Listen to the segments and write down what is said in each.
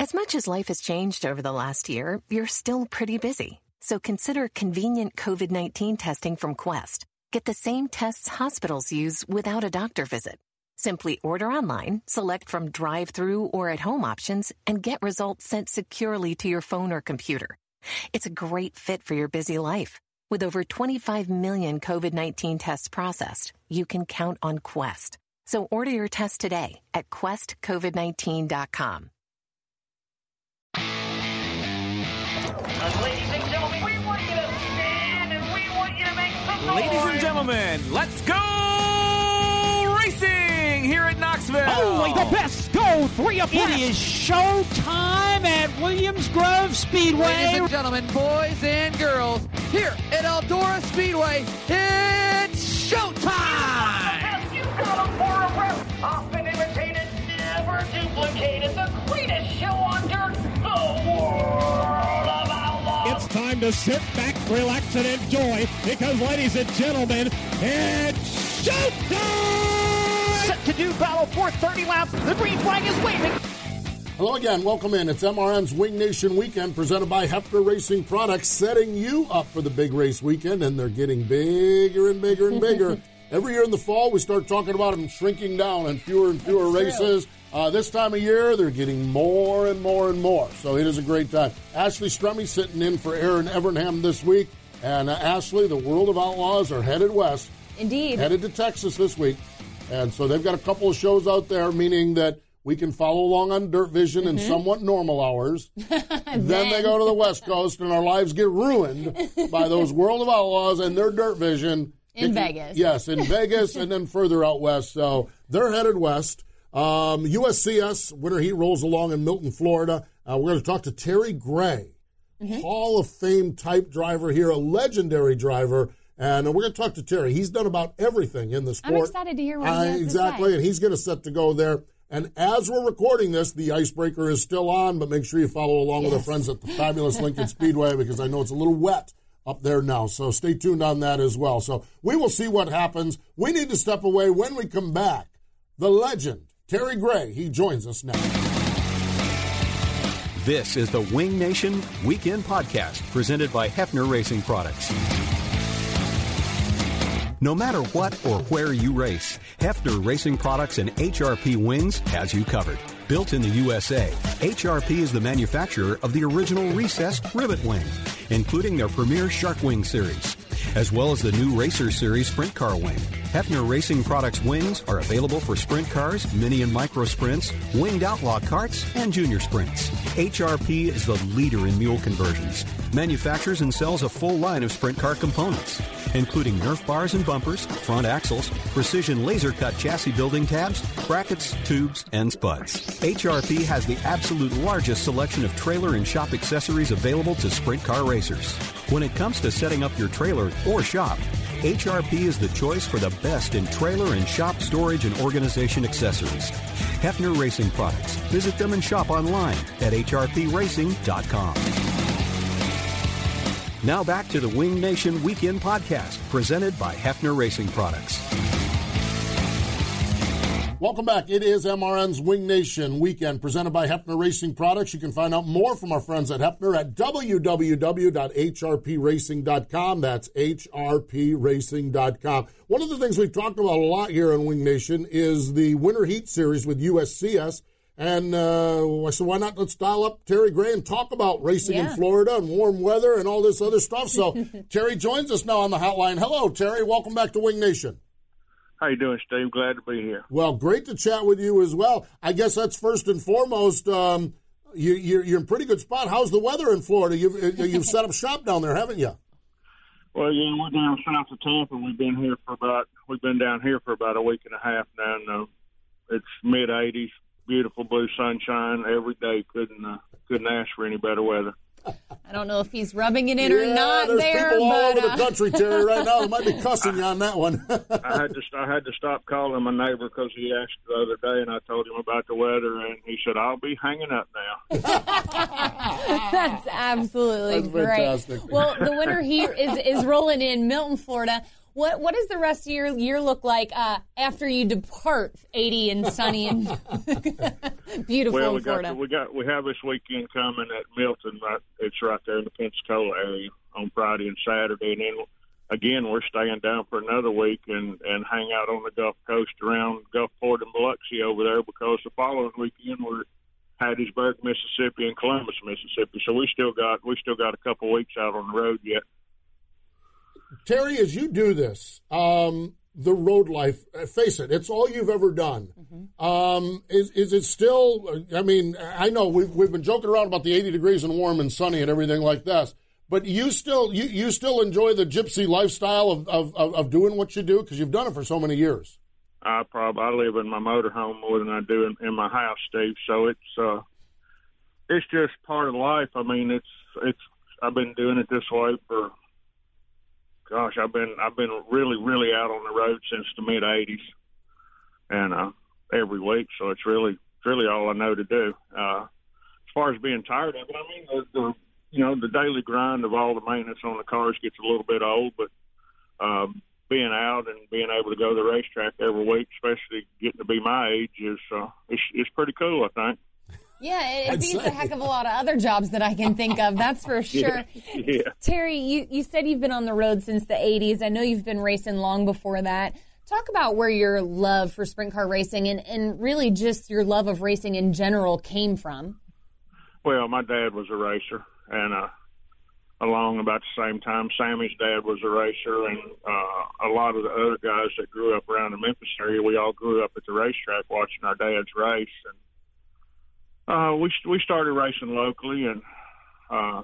As much as life has changed over the last year, you're still pretty busy. So consider convenient COVID 19 testing from Quest. Get the same tests hospitals use without a doctor visit. Simply order online, select from drive through or at home options, and get results sent securely to your phone or computer. It's a great fit for your busy life. With over 25 million COVID 19 tests processed, you can count on Quest. So order your test today at questcovid19.com. Ladies and gentlemen, we want you to stand and we want you to make some noise. Ladies and gentlemen, let's go racing here at Knoxville. Only the best go three abreast. It is show time at Williams Grove Speedway. Ladies and gentlemen, boys and girls, here at Eldora Speedway, it's showtime! Yes, you got 'em for a breath. Often imitated, never duplicated. The greatest show time to sit back, relax, and enjoy because, ladies and gentlemen, it's showtime! Set to do battle for 30 laps. The green flag is waving. Hello again. Welcome in. It's MRN's Wing Nation Weekend presented by Hepfner Racing Products, setting you up for the big race weekend, and they're getting bigger and bigger and bigger. Every year in the fall, we start talking about them shrinking down and fewer and fewer races. Uh, this time of year, they're getting more and more and more. So it is a great time. Ashley Stremme sitting in for Aaron Evernham this week. And uh, Ashley, the World of Outlaws are headed west. Indeed. Headed to Texas this week. And so they've got a couple of shows out there, meaning that we can follow along on Dirt Vision in somewhat normal hours. then they go to the West Coast, and our lives get ruined by those World of Outlaws and their Dirt Vision. In Vegas. Yes, in Vegas and then further out west. So they're headed west. Um, USCS Winter Heat rolls along in Milton, Florida. Uh, we're going to talk to Terry Gray, Mm-hmm. Hall of Fame type driver here, a legendary driver. And uh, we're going to talk to Terry. He's done about everything in the I'm sport. excited to hear what he Uh, exactly, and he's going to set to go there. And as we're recording this, the icebreaker is still on, but make sure you follow along with our friends at the fabulous Lincoln Speedway because I know it's a little wet up there now. So stay tuned on that as well. So we will see what happens. We need to step away when we come back. The legend, Terry Gray, he joins us now. This is the Wing Nation Weekend Podcast presented by Hepfner Racing Products. No matter what or where you race, Hepfner Racing Products and HRP Wings has you covered. Built in the USA, HRP is the manufacturer of the original recessed rivet wing, including their premier Shark Wing series, as well as the new Racer Series Sprint Car Wing. Hepfner Racing Products wings are available for sprint cars, mini and micro sprints, winged outlaw carts, and junior sprints. HRP is the leader in mule conversions, manufactures and sells a full line of sprint car components, including Nerf bars and bumpers, front axles, precision laser cut chassis building tabs, brackets, tubes, and spuds. HRP has the absolute largest selection of trailer and shop accessories available to sprint car racers. When it comes to setting up your trailer or shop, HRP is the choice for the best in trailer and shop storage and organization accessories. Hepfner Racing Products. Visit them and shop online at hrpracing.com. Now back to the Wing Nation Weekend Podcast, presented by Hepfner Racing Products. Welcome back. It is MRN's Wing Nation weekend presented by Hepfner Racing Products. You can find out more from our friends at Hepfner at www.hrpracing.com. That's hrpracing.com. One of the things we've talked about a lot here on Wing Nation is the Winter Heat Series with USCS. And uh, I said, why not? Let's dial up Terry Gray and talk about racing in Florida and warm weather and all this other stuff. So Terry joins us now on the hotline. Hello, Terry. Welcome back to Wing Nation. How you doing, Steve? Glad to be here. Well, great to chat with you as well. I guess that's first and foremost. Um, you, you're, you're in pretty good spot. How's the weather in Florida? You've, uh, you've set up shop down there, haven't you? Well, yeah, we're down south of Tampa. We've been here for about we've been down here for about a week and a half now. And, uh, it's mid 80s, beautiful blue sunshine every day. Couldn't uh, couldn't ask for any better weather. I don't know if he's rubbing it in or not there's there, people all but over uh, the country, Terry, right now. They might be cussing you on that one. I had to I had to stop calling my neighbor because he asked the other day, and I told him about the weather, and he said, "I'll be hanging up now." That's absolutely That's great. fantastic. Well, the Winter Heat is is rolling in Milton, Florida. What what does the rest of your year look like uh, after you depart 80 and sunny and beautiful well, we in got we got we have this weekend coming at Milton. Right, it's right there in the Pensacola area on Friday and Saturday, and then again we're staying down for another week and and hang out on the Gulf Coast around Gulfport and Biloxi over there because the following weekend we're Hattiesburg, Mississippi, and Columbus, Mississippi. So we still got we still got a couple weeks out on the road yet. Terry, as you do this, um, the road life, uh, face it, it's all you've ever done. Um, is, is it still, I mean, I know we've, we've been joking around about the 80 degrees and warm and sunny and everything like this, but you still, you, you still enjoy the gypsy lifestyle of, of, of, of doing what you do because you've done it for so many years. I probably I live in my motorhome more than I do in, in my house, Steve. So it's uh, it's just part of life. I mean, it's it's I've been doing it this way for gosh, I've been I've been really really out on the road since the mid '80s, and uh, every week. So it's really really all I know to do. Uh, as far as being tired of it, I mean, the, the you know the daily grind of all the maintenance on the cars gets a little bit old, but um, being out and being able to go to the racetrack every week, especially getting to be my age, is uh, it's, it's pretty cool. I think. Yeah, it, it beats say. a heck of a lot of other jobs that I can think of. That's for sure. Yeah. yeah. Terry, you, you said you've been on the road since the 80s. I know you've been racing long before that. Talk about where your love for sprint car racing and, and really just your love of racing in general came from. Well, my dad was a racer, and uh, along about the same time, Sammy's dad was a racer, and uh, a lot of the other guys that grew up around the Memphis area, we all grew up at the racetrack watching our dads race, and uh, we we started racing locally, and uh,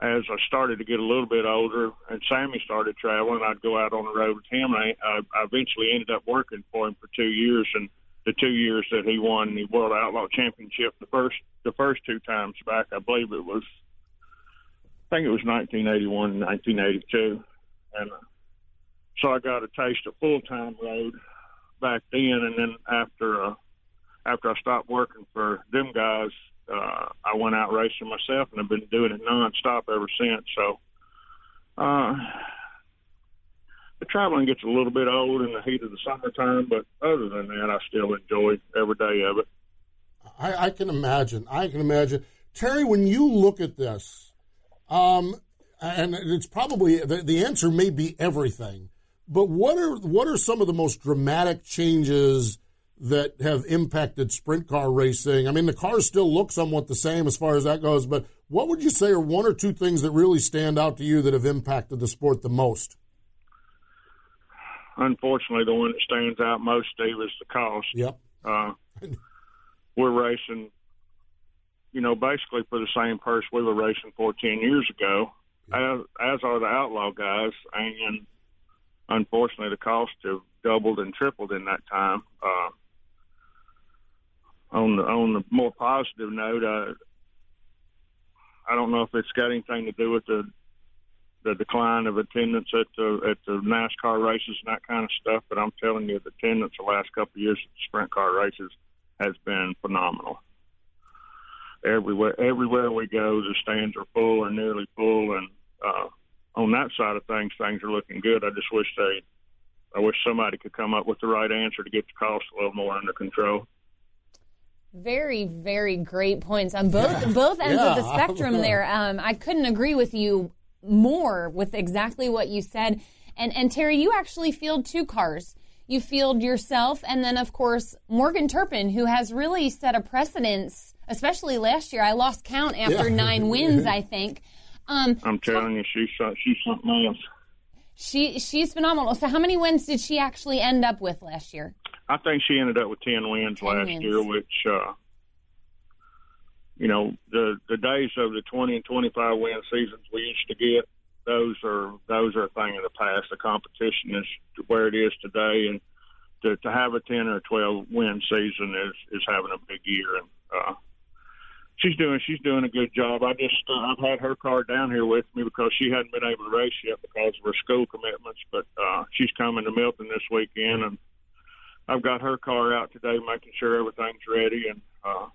as I started to get a little bit older, and Sammy started traveling, I'd go out on the road with him, and I, I, eventually ended up working for him for two years, and the two years that he won the World Outlaw Championship, the first the first two times back, I believe it was, I think it was 1981 and 1982, and uh, so I got a taste of full time road back then, and then after uh, after I stopped working for them guys, uh, I went out racing myself, and I've been doing it nonstop ever since. So. Uh, the traveling gets a little bit old in the heat of the summertime, but other than that, I still enjoy every day of it. I, I can imagine. I can imagine. Terry, when you look at this, um, and it's probably the, the answer may be everything, but what are what are some of the most dramatic changes that have impacted sprint car racing? I mean, the cars still look somewhat the same as far as that goes, but what would you say are one or two things that really stand out to you that have impacted the sport the most? Unfortunately, the one that stands out most, Steve, is the cost. Yep. Uh, we're racing, you know, basically for the same purse we were racing 14 years ago, as, as are the outlaw guys, and unfortunately, the cost have doubled and tripled in that time. Uh, on the on the more positive note, uh, I don't know if it's got anything to do with the the decline of attendance at the at the NASCAR races and that kind of stuff, but I'm telling you, the attendance the last couple of years at the sprint car races has been phenomenal. Everywhere everywhere we go, the stands are full or nearly full, and uh, on that side of things, things are looking good. I just wish they, I wish somebody could come up with the right answer to get the cost a little more under control. Very, very great points on both both ends of the spectrum. There, um, I couldn't agree with you more with exactly what you said. And and Terry, you actually field two cars. you field yourself, and then of course Morgan Turpin, who has really set a precedence, especially last year. I lost count after Yeah. nine wins, I think. Um, I'm telling you, she's so- she's something else. she she's phenomenal. So, how many wins did she actually end up with last year? I think she ended up with ten wins 10 last wins. year, which uh, you know the the days of the twenty and twenty five win seasons we used to get. Those are those are a thing of the past. The competition is where it is today, and to, to have a ten or twelve win season is is having a big year. And uh, she's doing she's doing a good job. I just uh, I've had her car down here with me because she hadn't been able to race yet because of her school commitments. But uh, she's coming to Milton this weekend, and I've got her car out today, making sure everything's ready, and uh,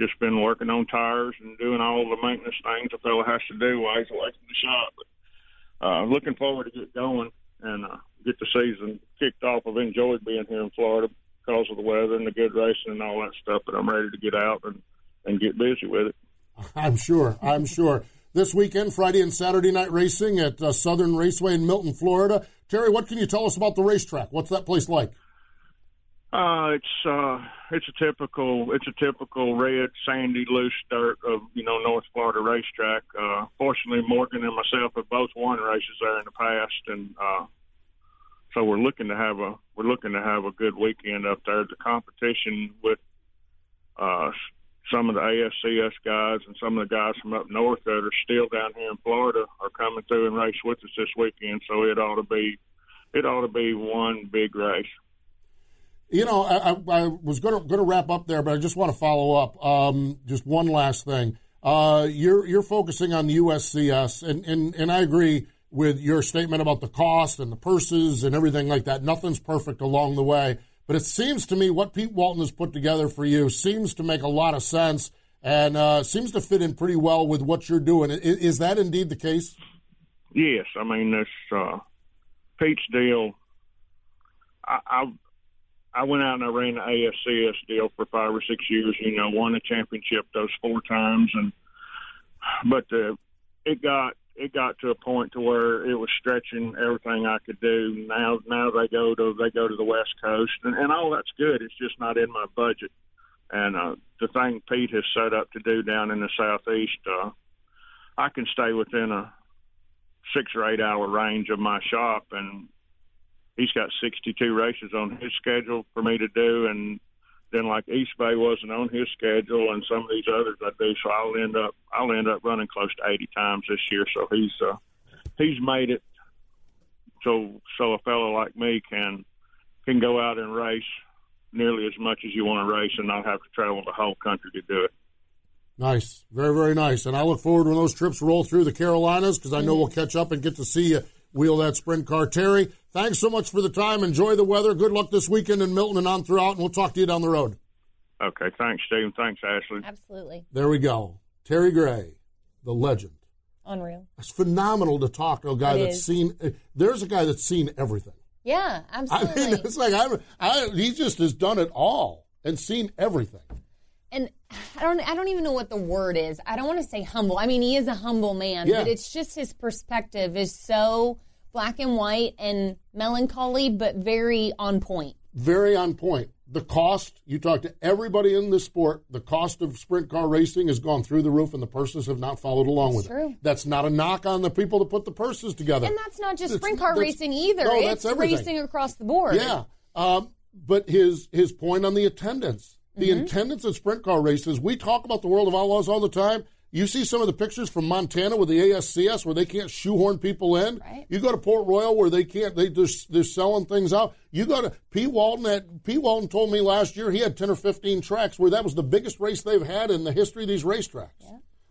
just been working on tires and doing all the maintenance things a fellow has to do while he's away from the shop. But uh, looking forward to get going and uh, get the season kicked off. I've enjoyed being here in Florida because of the weather and the good racing and all that stuff. But I'm ready to get out and and get busy with it. I'm sure. I'm sure. This weekend, Friday and Saturday night racing at uh, Southern Raceway in Milton, Florida. Terry, what can you tell us about the racetrack? What's that place like? Uh, it's uh, it's a typical it's a typical red sandy loose dirt of you know North Florida racetrack. Uh, fortunately, Morgan and myself have both won races there in the past, and uh, so we're looking to have a we're looking to have a good weekend up there. The competition with uh, some of the ASCS guys and some of the guys from up north that are still down here in Florida are coming through and race with us this weekend. So it ought to be it ought to be one big race. You know, I, I, I was going to wrap up there, but I just want to follow up. Um, just one last thing. Uh, you're you're focusing on the USCS, and, and and I agree with your statement about the cost and the purses and everything like that. Nothing's perfect along the way, but it seems to me what Pete Walton has put together for you seems to make a lot of sense and uh, seems to fit in pretty well with what you're doing. Is, is that indeed the case? Yes, I mean this uh, Pete's deal. I, I I went out and I ran the ASCS deal for five or six years. You know, won a championship those four times, and but uh, it got it got to a point to where it was stretching everything I could do. Now now they go to they go to the West Coast, and, and all that's good. It's just not in my budget. And uh, the thing Pete has set up to do down in the southeast, uh, I can stay within a six or eight hour range of my shop, and he's got 62 races on his schedule for me to do, and then like East Bay wasn't on his schedule, and some of these others I do, so I'll end up I'll end up running close to 80 times this year. So he's uh, he's made it so so a fellow like me can can go out and race nearly as much as you want to race and not have to travel the whole country to do it. Nice, very very nice, and I look forward when those trips roll through the Carolinas because I know we'll catch up and get to see you wheel that sprint car. Terry, thanks so much for the time. Enjoy the weather. Good luck this weekend in Milton and on throughout, and we'll talk to you down the road. Okay, thanks, Steve. Thanks, Ashley. Absolutely. There we go. Terry Gray, the legend. Unreal. It's phenomenal to talk to a guy It that's is. seen. uh, There's a guy that's seen everything. Yeah, absolutely. I absolutely. mean, it's like I, I, he just has done it all and seen everything. and I don't I don't even know what the word is. I don't want to say humble. I mean, he is a humble man, Yeah. but it's just his perspective is so black and white and melancholy, but very on point. Very on point. The cost, you talk to everybody in the sport, the cost of sprint car racing has gone through the roof and the purses have not followed along with true. it. That's not a knock on the people that put the purses together. And that's not just That's- sprint car racing either. no, it's that's everything. racing across the board. Yeah. Um, but his his point on the attendance, the Mm-hmm. attendance at sprint car races, we talk about the world of outlaws all the time. You see some of the pictures from Montana with the ASCS where they can't shoehorn people in. Right. You go to Port Royal where they can't. They they're, they're selling things out. You go to Pete Walton. At Pete Walton told me last year he had ten or fifteen tracks where that was the biggest race they've had in the history of these racetracks.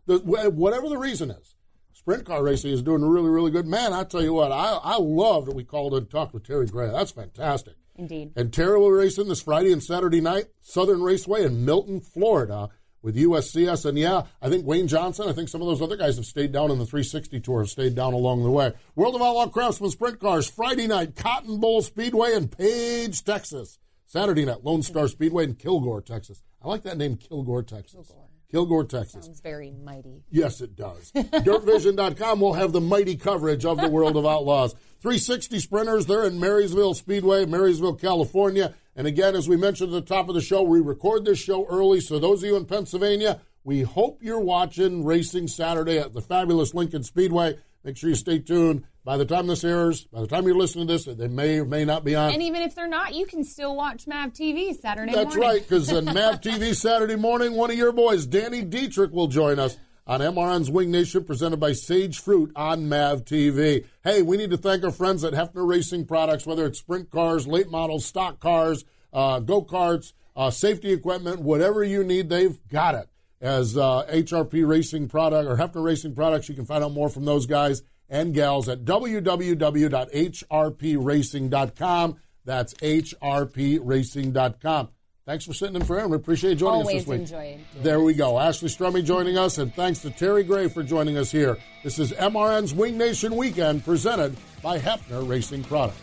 The, whatever the reason is, sprint car racing is doing really really good. Man, I tell you what, I I love that we called and talked with Terry Gray. That's fantastic. Indeed. And Terry will race in this Friday and Saturday night, Southern Raceway in Milton, Florida, with USCS. And yeah, I think Wayne Johnson, I think some of those other guys have stayed down in the 360 tour, have stayed down along the way. World of Outlaw Craftsman Sprint Cars, Friday night, Cotton Bowl Speedway in Paige, Texas. Saturday night, Lone Star Speedway in Kilgore, Texas. I like that name, Kilgore, Texas. Kilgore, Texas. Sounds very mighty. Yes, it does. DirtVision.com will have the mighty coverage of the World of Outlaws. 360 Sprinters, they're in Marysville Speedway, Marysville, California. And again, as we mentioned at the top of the show, we record this show early. So those of you in Pennsylvania, we hope you're watching Racing Saturday at the fabulous Lincoln Speedway. Make sure you stay tuned. By the time this airs, by the time you're listening to this, they may or may not be on. And even if they're not, you can still watch MAV TV Saturday That's morning. right, because on MAV TV Saturday morning, one of your boys, Danny Dietrich, will join us on MRN's Wing Nation, presented by Sage Fruit on MAV TV. Hey, we need to thank our friends at Hepfner Racing Products, whether it's sprint cars, late models, stock cars, uh, go karts, uh, safety equipment, whatever you need, they've got it. As uh, HRP Racing Product or Hepfner Racing Products, you can find out more from those guys and gals at www.hrpracing.com. That's hrpracing.com. Thanks for sitting in for Aaron. We appreciate you joining Always us this week. enjoy it. There we go. Ashley Stremme joining us, and thanks to Terry Gray for joining us here. This is MRN's Wing Nation Weekend presented by Hepfner Racing Products.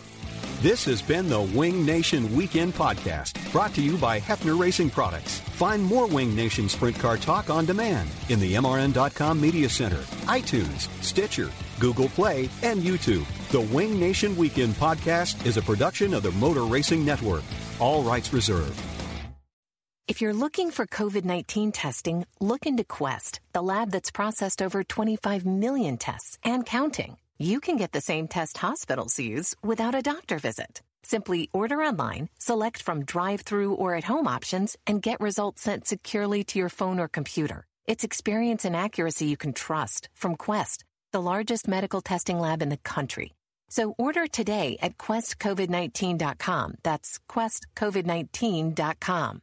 This has been the Wing Nation Weekend Podcast, brought to you by Hepfner Racing Products. Find more Wing Nation Sprint Car Talk on demand in the MRN.com Media Center, iTunes, Stitcher, Google Play, and YouTube. The Wing Nation Weekend Podcast is a production of the Motor Racing Network. All rights reserved. If you're looking for COVID 19 testing, look into Quest, the lab that's processed over 25 million tests and counting. You can get the same test hospitals use without a doctor visit. Simply order online, select from drive through or at home options, and get results sent securely to your phone or computer. It's experience and accuracy you can trust from Quest, the largest medical testing lab in the country. So order today at questcovid19.com. That's questcovid19.com.